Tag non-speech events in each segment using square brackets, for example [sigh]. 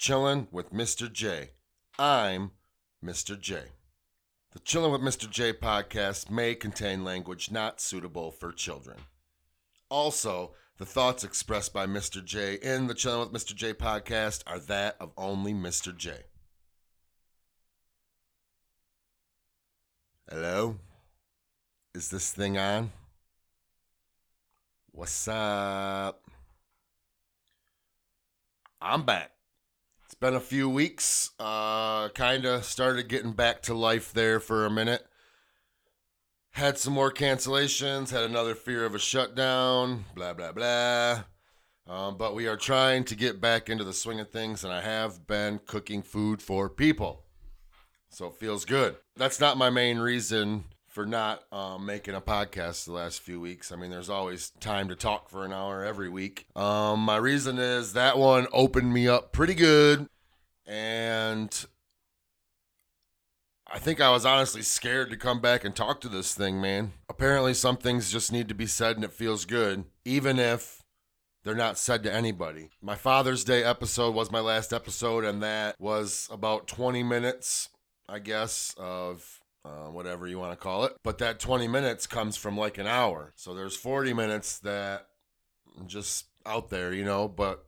Chillin' with Mr. J. I'm Mr. J. The Chillin' with Mr. J podcast may contain language not suitable for children. Also, the thoughts expressed by Mr. J in the Chillin' with Mr. J podcast are that of only Mr. J. Hello? Is this thing on? What's up? I'm back. Been a few weeks. Uh, kind of started getting back to life there for a minute. Had some more cancellations, had another fear of a shutdown, blah, blah, blah. Um, but we are trying to get back into the swing of things, and I have been cooking food for people. So it feels good. That's not my main reason for not um, making a podcast the last few weeks. I mean, there's always time to talk for an hour every week. Um, my reason is that one opened me up pretty good, and I think I was honestly scared to come back and talk to this thing, man. Apparently, some things just need to be said, and it feels good, even if they're not said to anybody. My Father's Day episode was my last episode, and that was about 20 minutes, I guess, of uh, whatever you want to call it. But that 20 minutes comes from like an hour. So there's 40 minutes that just out there, you know, but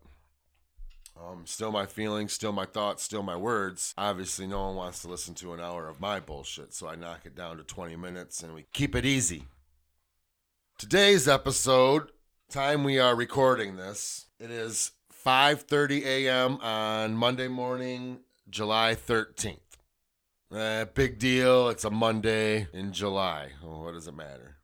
um, still my feelings, still my thoughts, still my words. Obviously, no one wants to listen to an hour of my bullshit, so I knock it down to 20 minutes and we keep it easy. Today's episode, time we are recording this, it is 5:30 a.m. on Monday morning, July 13th. Eh, big deal. It's a Monday in July. Oh, what does it matter?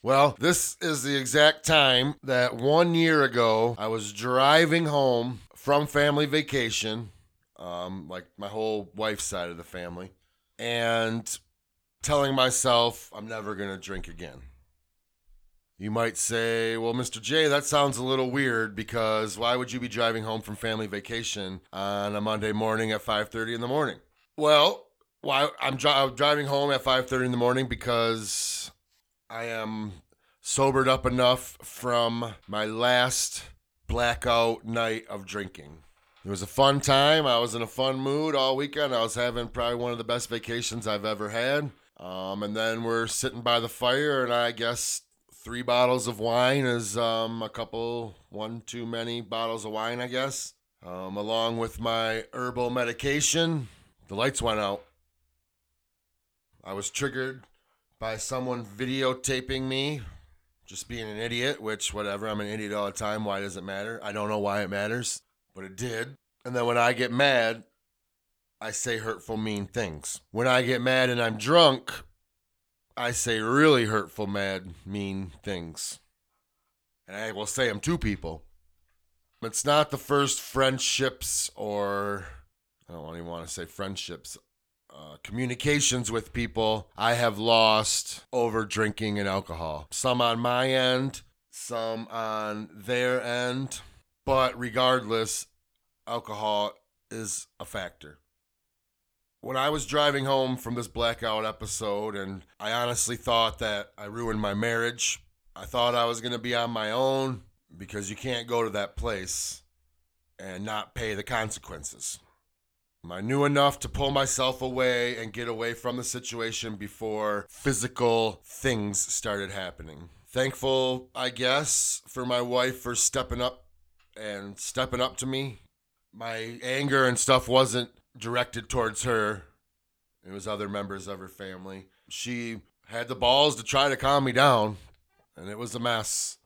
Well, this is the exact time that one year ago I was driving home from family vacation, um, like my whole wife's side of the family, and telling myself I'm never going to drink again. You might say, well, Mr. J, that sounds a little weird because why would you be driving home from family vacation on a Monday morning at 5:30 in the morning? Well, why I'm, dri- I'm driving home at 5:30 in the morning because I am sobered up enough from my last blackout night of drinking. It was a fun time. I was in a fun mood all weekend. I was having probably one of the best vacations I've ever had. Um, and then we're sitting by the fire, and I guess three bottles of wine is um, a couple, one too many bottles of wine, I guess. Um, along with my herbal medication, the lights went out. I was triggered by someone videotaping me just being an idiot, which, whatever, I'm an idiot all the time. Why does it matter? I don't know why it matters, but it did. And then when I get mad, I say hurtful, mean things. When I get mad and I'm drunk, I say really hurtful, mad, mean things. And I will say them to people. It's not the first friendships or I don't even want to say friendships, uh, communications with people I have lost over drinking and alcohol. Some on my end, some on their end. But regardless, alcohol is a factor. When I was driving home from this blackout episode, and I honestly thought that I ruined my marriage, I thought I was going to be on my own because you can't go to that place and not pay the consequences. I knew enough to pull myself away and get away from the situation before physical things started happening. Thankful, I guess, for my wife for stepping up and stepping up to me. My anger and stuff wasn't directed towards her, it was other members of her family. She had the balls to try to calm me down, and it was a mess.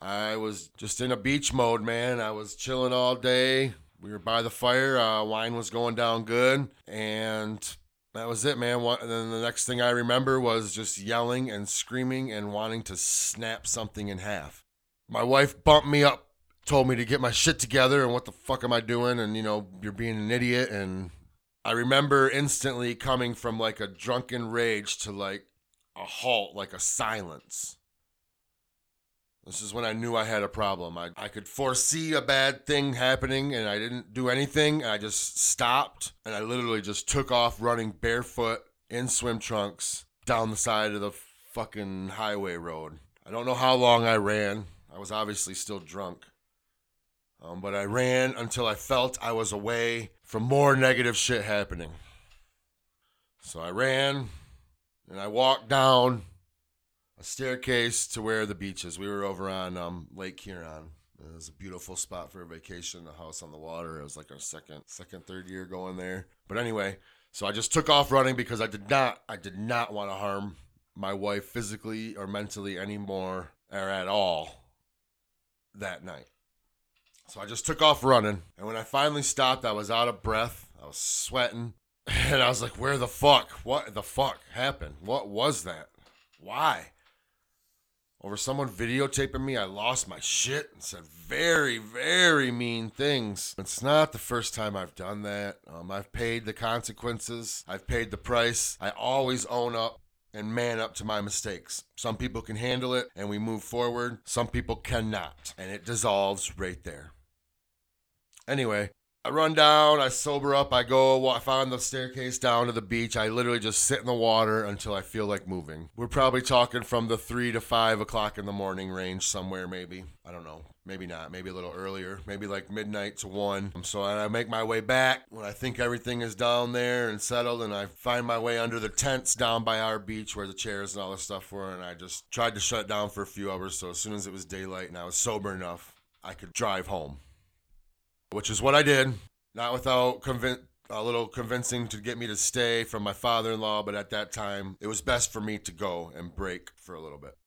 I was just in a beach mode, man. I was chilling all day, we were by the fire. Uh, wine was going down good, and that was it, man. and then the next thing I remember was just yelling and screaming and wanting to snap something in half. My wife bumped me up told me to get my shit together and what the fuck am I doing? And, you know, you're being an idiot. And I remember instantly coming from like a drunken rage to like a halt, like a silence. This is when I knew I had a problem. I, I could foresee a bad thing happening and I didn't do anything. I just stopped and I literally just took off running barefoot in swim trunks down the side of the fucking highway road. I don't know how long I ran. I was obviously still drunk. Um, but I ran until I felt I was away from more negative shit happening. So I ran and I walked down staircase to where the beach is. We were over on um, Lake Huron. It was a beautiful spot for a vacation, a house on the water. It was like our second, second, third year going there. But anyway, so I just took off running because I did not, I did not want to harm my wife physically or mentally anymore or at all that night. So I just took off running. And when I finally stopped, I was out of breath. I was sweating. [laughs] And I was like, where the fuck? What the fuck happened? What was that? Why? Over someone videotaping me, I lost my shit and said very, very mean things. It's not the first time I've done that. Um, I've paid the consequences, I've paid the price. I always own up and man up to my mistakes. Some people can handle it and we move forward, some people cannot, and it dissolves right there. Anyway, I run down, I sober up, I go, I find the staircase down to the beach. I literally just sit in the water until I feel like moving. We're probably talking from the three to five o'clock in the morning range somewhere, maybe. I don't know. Maybe not. Maybe a little earlier. Maybe like midnight to one. So I make my way back when I think everything is down there and settled, and I find my way under the tents down by our beach where the chairs and all the stuff were. And I just tried to shut down for a few hours. So as soon as it was daylight and I was sober enough, I could drive home which is what I did. Not without convin- a little convincing to get me to stay from my father in law, but at that time, it was best for me to go and break for a little bit.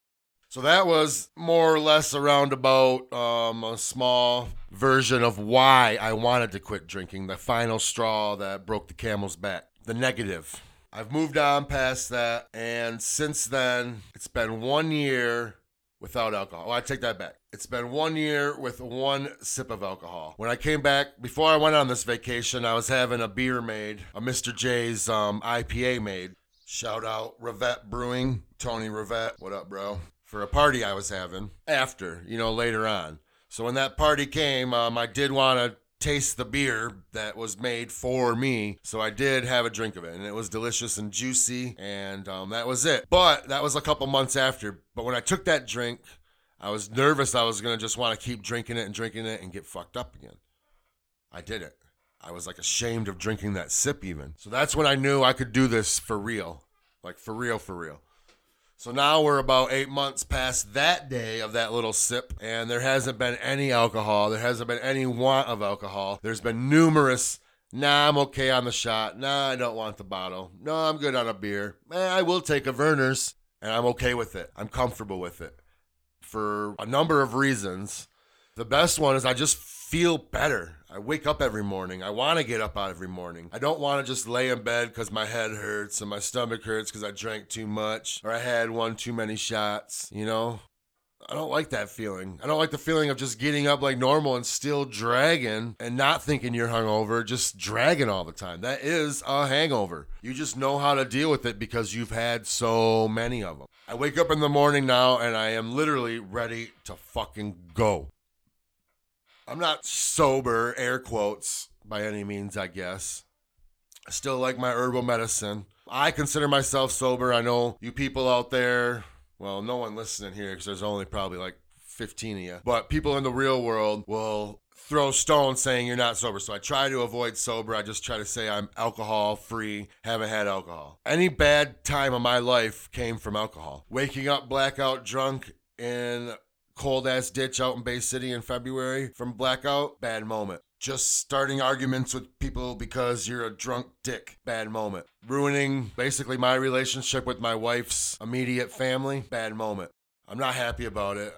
So that was more or less around about um, a small version of why I wanted to quit drinking, the final straw that broke the camel's back, the negative. I've moved on past that, and since then, it's been one year without alcohol. Oh, I take that back. It's been one year with one sip of alcohol. When I came back, before I went on this vacation, I was having a beer made, a Mr. J's um, IPA made. Shout out Revette Brewing, Tony Revette. What up, bro? For a party I was having after, you know, later on. So when that party came, um, I did want to taste the beer that was made for me. So I did have a drink of it, and it was delicious and juicy, and um, that was it. But that was a couple months after. But when I took that drink, I was nervous I was gonna just want to keep drinking it and drinking it and get fucked up again. I did it. I was like ashamed of drinking that sip even. So that's when I knew I could do this for real. Like for real, for real. So now we're about eight months past that day of that little sip, and there hasn't been any alcohol. There hasn't been any want of alcohol. There's been numerous, nah, I'm okay on the shot. Nah, I don't want the bottle. No, I'm good on a beer. Eh, I will take a Vernors, and I'm okay with it. I'm comfortable with it for a number of reasons. The best one is I just feel better. I wake up every morning. I want to get up out every morning. I don't want to just lay in bed because my head hurts and my stomach hurts because I drank too much or I had one too many shots, you know? I don't like that feeling. I don't like the feeling of just getting up like normal and still dragging and not thinking you're hungover, just dragging all the time. That is a hangover. You just know how to deal with it because you've had so many of them. I wake up in the morning now and I am literally ready to fucking go. I'm not sober, air quotes, by any means, I guess. I still like my herbal medicine. I consider myself sober. I know you people out there, well, no one listening here because there's only probably like 15 of you, but people in the real world will throw stones saying you're not sober. So I try to avoid sober. I just try to say I'm alcohol free, haven't had alcohol. Any bad time of my life came from alcohol. Waking up blackout drunk in cold ass ditch out in Bay City in February from blackout, bad moment. Just starting arguments with people because you're a drunk dick, bad moment. Ruining basically my relationship with my wife's immediate family, bad moment. I'm not happy about it.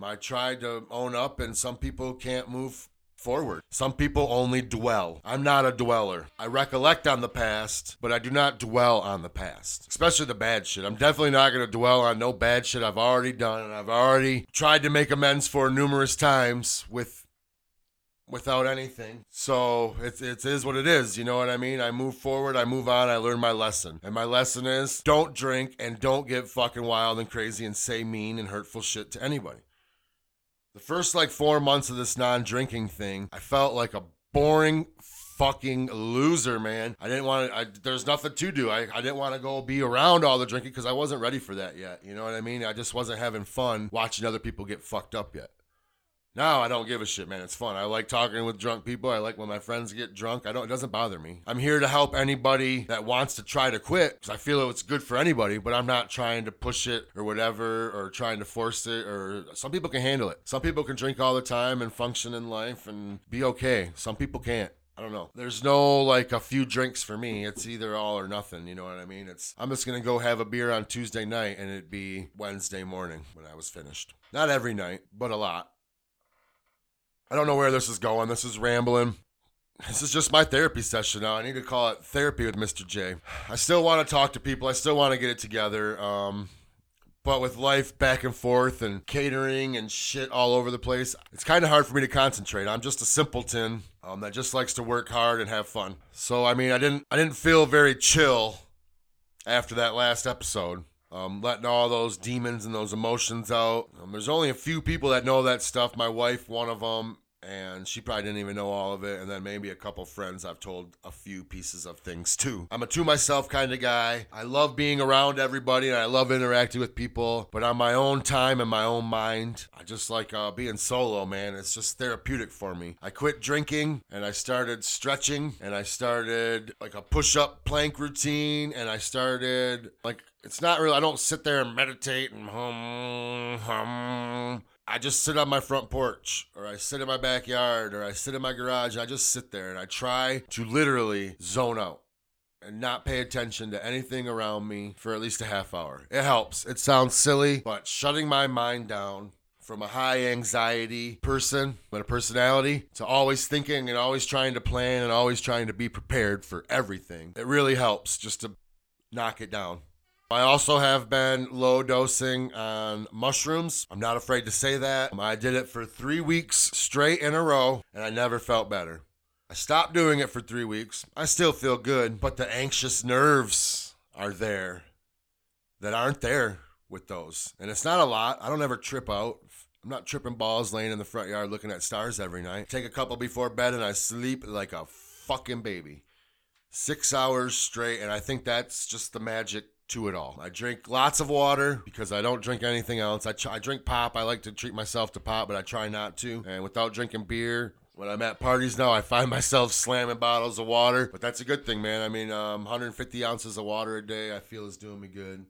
I tried to own up, and some people can't move forward. Some people only dwell. I'm not a dweller. I recollect on the past, but I do not dwell on the past, especially the bad shit. I'm definitely not going to dwell on no bad shit I've already done and I've already tried to make amends for numerous times with without anything. So it's it is what it is. You know what I mean? I move forward, I move on, I learn my lesson. And my lesson is don't drink and don't get fucking wild and crazy and say mean and hurtful shit to anybody. The first like four months of this non-drinking thing, I felt like a boring fucking loser, man. I didn't want to, there's nothing to do. I, I didn't want to go be around all the drinking because I wasn't ready for that yet. You know what I mean? I just wasn't having fun watching other people get fucked up yet. No, I don't give a shit, man. It's fun. I like talking with drunk people. I like when my friends get drunk. I don't. It doesn't bother me. I'm here to help anybody that wants to try to quit because I feel it's good for anybody. But I'm not trying to push it or whatever or trying to force it. Or some people can handle it. Some people can drink all the time and function in life and be okay. Some people can't. I don't know. There's no like a few drinks for me. It's either all or nothing. You know what I mean? It's I'm just gonna go have a beer on Tuesday night and it'd be Wednesday morning when I was finished. Not every night, but a lot. I don't know where this is going. This is rambling. This is just my therapy session now. I need to call it therapy with Mr. J. I still want to talk to people. I still want to get it together. Um, but with life back and forth and catering and shit all over the place, it's kind of hard for me to concentrate. I'm just a simpleton um, that just likes to work hard and have fun. So I mean, I didn't I didn't feel very chill after that last episode um, letting all those demons and those emotions out. Um, there's only a few people that know that stuff. My wife, one of them, and she probably didn't even know all of it. And then maybe a couple friends I've told a few pieces of things too. I'm a to myself kind of guy. I love being around everybody and I love interacting with people, but on my own time and my own mind, I just like uh, being solo, man. It's just therapeutic for me. I quit drinking and I started stretching and I started like a push up plank routine and I started like it's not really, I don't sit there and meditate and hum, hum. I just sit on my front porch or I sit in my backyard or I sit in my garage. I just sit there and I try to literally zone out and not pay attention to anything around me for at least a half hour. It helps. It sounds silly, but shutting my mind down from a high anxiety person with a personality to always thinking and always trying to plan and always trying to be prepared for everything. It really helps just to knock it down. I also have been low dosing on mushrooms. I'm not afraid to say that. Um, I did it for three weeks straight in a row, and I never felt better. I stopped doing it for three weeks. I still feel good, but the anxious nerves are there that aren't there with those. And it's not a lot. I don't ever trip out. I'm not tripping balls laying in the front yard looking at stars every night. Take a couple before bed and I sleep like a fucking baby. Six hours straight. And I think that's just the magic to it all. I drink lots of water because I don't drink anything else. I, I drink pop. I like to treat myself to pop, but I try not to. And without drinking beer, when I'm at parties now, I find [laughs] myself slamming bottles of water. But that's a good thing, man. I mean, um, 150 ounces of water a day, I feel is doing me good.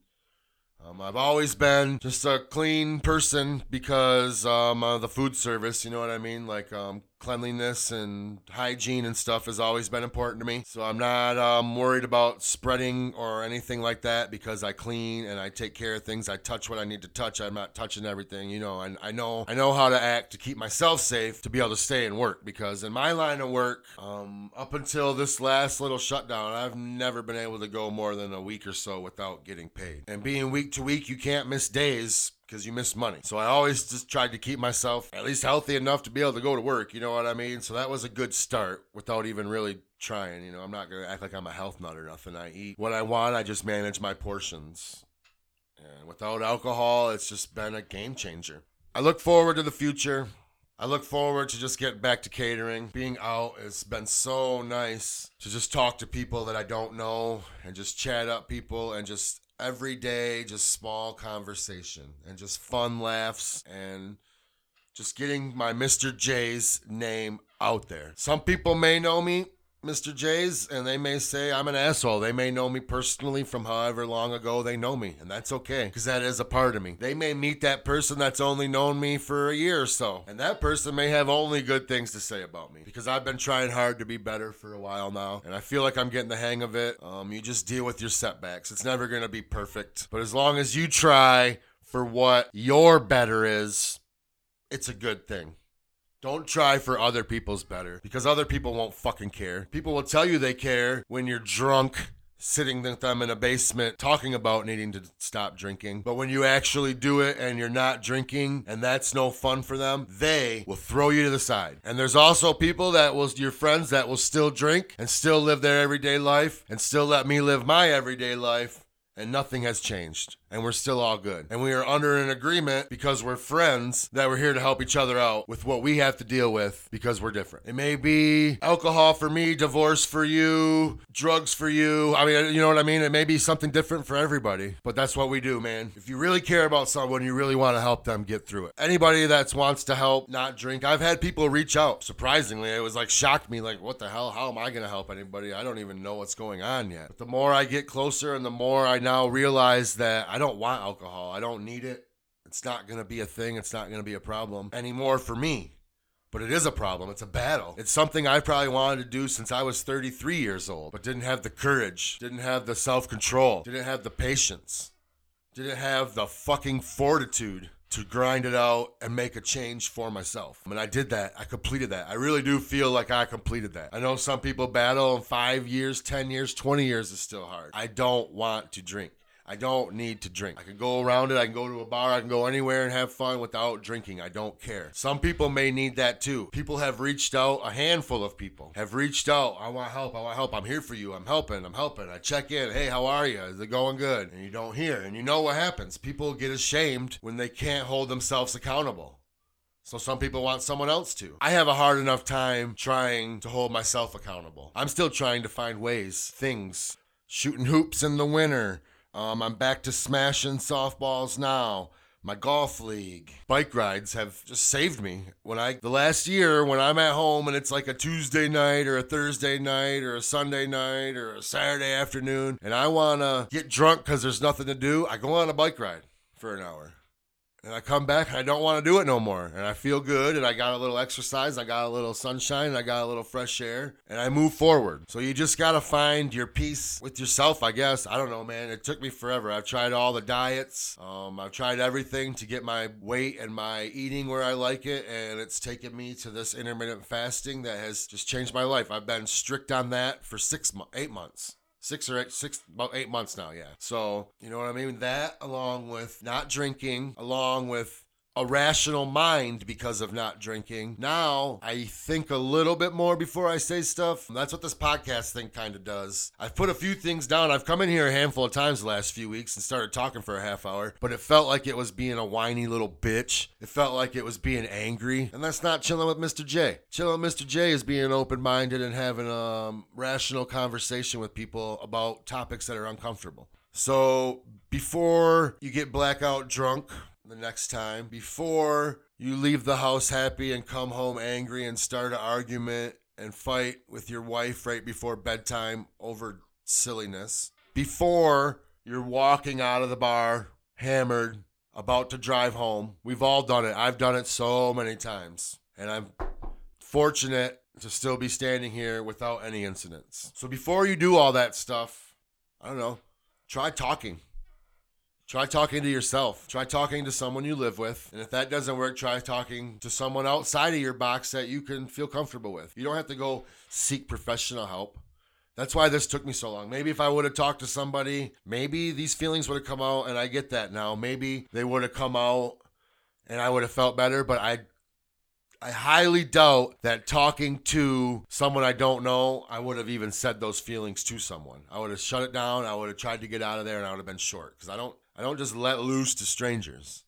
Um, I've always been just a clean person because um, uh, the food service, you know what I mean? Like um, cleanliness and hygiene and stuff has always been important to me. So I'm not um, worried about spreading or anything like that because I clean and I take care of things. I touch what I need to touch. I'm not touching everything, you know. And I know I know how to act to keep myself safe to be able to stay and work because in my line of work, um, up until this last little shutdown, I've never been able to go more than a week or so without getting paid. And being week to week, you can't miss days because you miss money. So I always just tried to keep myself at least healthy enough to be able to go to work. You know what I mean? So that was a good start without even really trying. You know, I'm not going to act like I'm a health nut or nothing. I eat what I want, I just manage my portions. And without alcohol, it's just been a game changer. I look forward to the future. I look forward to just getting back to catering. Being out has been so nice to just talk to people that I don't know and just chat up people and just every day, just small conversation and just fun laughs and just getting my Mr. J's name out there. Some people may know me Mr. J's, and they may say I'm an asshole. They may know me personally from however long ago they know me, and that's okay, because that is a part of me. They may meet that person that's only known me for a year or so, and that person may have only good things to say about me, because I've been trying hard to be better for a while now, and I feel like I'm getting the hang of it. Um, you just deal with your setbacks. It's never going to be perfect, but as long as you try for what your better is, it's a good thing. Don't try for other people's better because other people won't fucking care. People will tell you they care when you're drunk sitting with them in a basement talking about needing to stop drinking. But when you actually do it and you're not drinking and that's no fun for them, they will throw you to the side. And there's also people that will, your friends that will still drink and still live their everyday life and still let me live my everyday life and nothing has changed and we're still all good. And we are under an agreement because we're friends that we're here to help each other out with what we have to deal with because we're different. It may be alcohol for me, divorce for you, drugs for you. I mean, you know what I mean? It may be something different for everybody, but that's what we do, man. If you really care about someone, you really want to help them get through it. Anybody that wants to help not drink, I've had people reach out. Surprisingly, it was like shocked me like, what the hell? How am I going to help anybody? I don't even know what's going on yet. But the more I get closer and the more I now realize that I don't want alcohol. I don't need it. It's not going to be a thing. It's not going to be a problem anymore for me. But it is a problem. It's a battle. It's something I probably wanted to do since I was 33 years old, but didn't have the courage, didn't have the self control, didn't have the patience, didn't have the fucking fortitude to grind it out and make a change for myself. I mean, I did that. I completed that. I really do feel like I completed that. I know some people battle in five years, 10 years, 20 years is still hard. I don't want to drink. I don't need to drink. I can go around it. I can go to a bar. I can go anywhere and have fun without drinking. I don't care. Some people may need that too. People have reached out, a handful of people have reached out. I want help. I want help. I'm here for you. I'm helping. I'm helping. I check in. Hey, how are you? Is it going good? And you don't hear. And you know what happens. People get ashamed when they can't hold themselves accountable. So some people want someone else to. I have a hard enough time trying to hold myself accountable. I'm still trying to find ways, things, shooting hoops in the winter, um, I'm back to smashing softballs now. My golf league, bike rides have just saved me. When I, the last year, when I'm at home and it's like a Tuesday night or a Thursday night or a Sunday night or a Saturday afternoon, and I wanna get drunk because there's nothing to do, I go on a bike ride for an hour and I come back and I don't want to do it no more. And I feel good and I got a little exercise, I got a little sunshine, I got a little fresh air, and I move forward. So you just got to find your peace with yourself, I guess. I don't know, man. It took me forever. I've tried all the diets, um, I've tried everything to get my weight and my eating where I like it, and it's taken me to this intermittent fasting that has just changed my life. I've been strict on that for six, eight months six or eight, six, about eight months now. Yeah. So, you know what I mean? That along with not drinking, along with a rational mind because of not drinking. Now I think a little bit more before I say stuff. That's what this podcast thing kind of does. I've put a few things down. I've come in here a handful of times the last few weeks and started talking for a half hour, but it felt like it was being a whiny little bitch. It felt like it was being angry, and that's not chilling with Mr. J. Chilling with Mr. J is being open minded and having a um, rational conversation with people about topics that are uncomfortable. So before you get blackout drunk, the next time before you leave the house happy and come home angry and start an argument and fight with your wife right before bedtime over silliness. Before you're walking out of the bar hammered, about to drive home. We've all done it. I've done it so many times. And I'm fortunate to still be standing here without any incidents. So before you do all that stuff, I don't know, try talking. Try talking to yourself. Try talking to someone you live with. And if that doesn't work, try talking to someone outside of your box that you can feel comfortable with. You don't have to go seek professional help. That's why this took me so long. Maybe if I would have talked to somebody, maybe these feelings would have come out, and I get that now. Maybe they would have come out and I would have felt better, but I I highly doubt that talking to someone I don't know, I would have even said those feelings to someone. I would have shut it down. I would have tried to get out of there, and I would have been short because I don't I don't just let loose to strangers.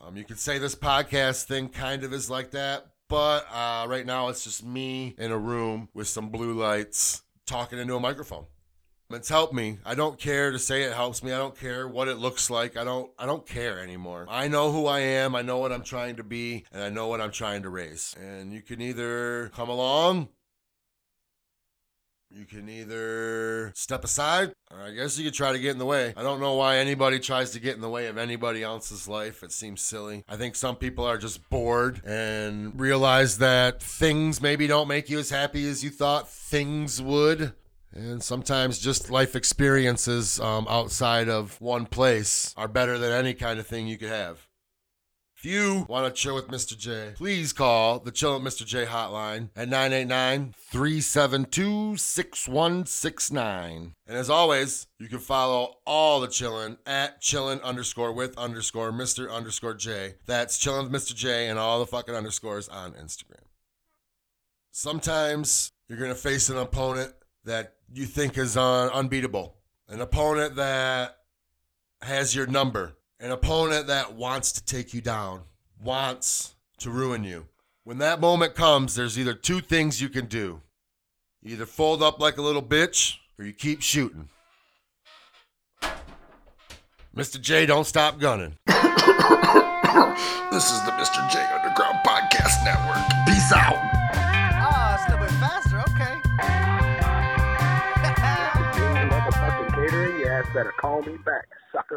Um, you could say this podcast thing kind of is like that, but uh, right now it's just me in a room with some blue lights talking into a microphone. It's helped me. I don't care to say it helps me. I don't care what it looks like. I don't I don't care anymore. I know who I am. I know what I'm trying to be and I know what I'm trying to raise. And you can either come along you can either step aside, or I guess you could try to get in the way. I don't know why anybody tries to get in the way of anybody else's life. It seems silly. I think some people are just bored and realize that things maybe don't make you as happy as you thought things would. And sometimes just life experiences um, outside of one place are better than any kind of thing you could have. If you want to chill with Mr. J, please call the Chill with Mr. J hotline at 989 372 6169. And as always, you can follow all the chillin' at chillin' underscore with underscore Mr. underscore J. That's chillin' with Mr. J and all the fucking underscores on Instagram. Sometimes you're going to face an opponent that you think is uh, unbeatable, an opponent that has your number an opponent that wants to take you down, wants to ruin you. When that moment comes, there's either two things you can do. You either fold up like a little bitch or you keep shooting. Mr. J, don't stop gunning. this is the Mr. J Underground Podcast Network. Peace out. Ah, a little bit faster. Okay. [laughs] catering, your ass better call me back, sucker.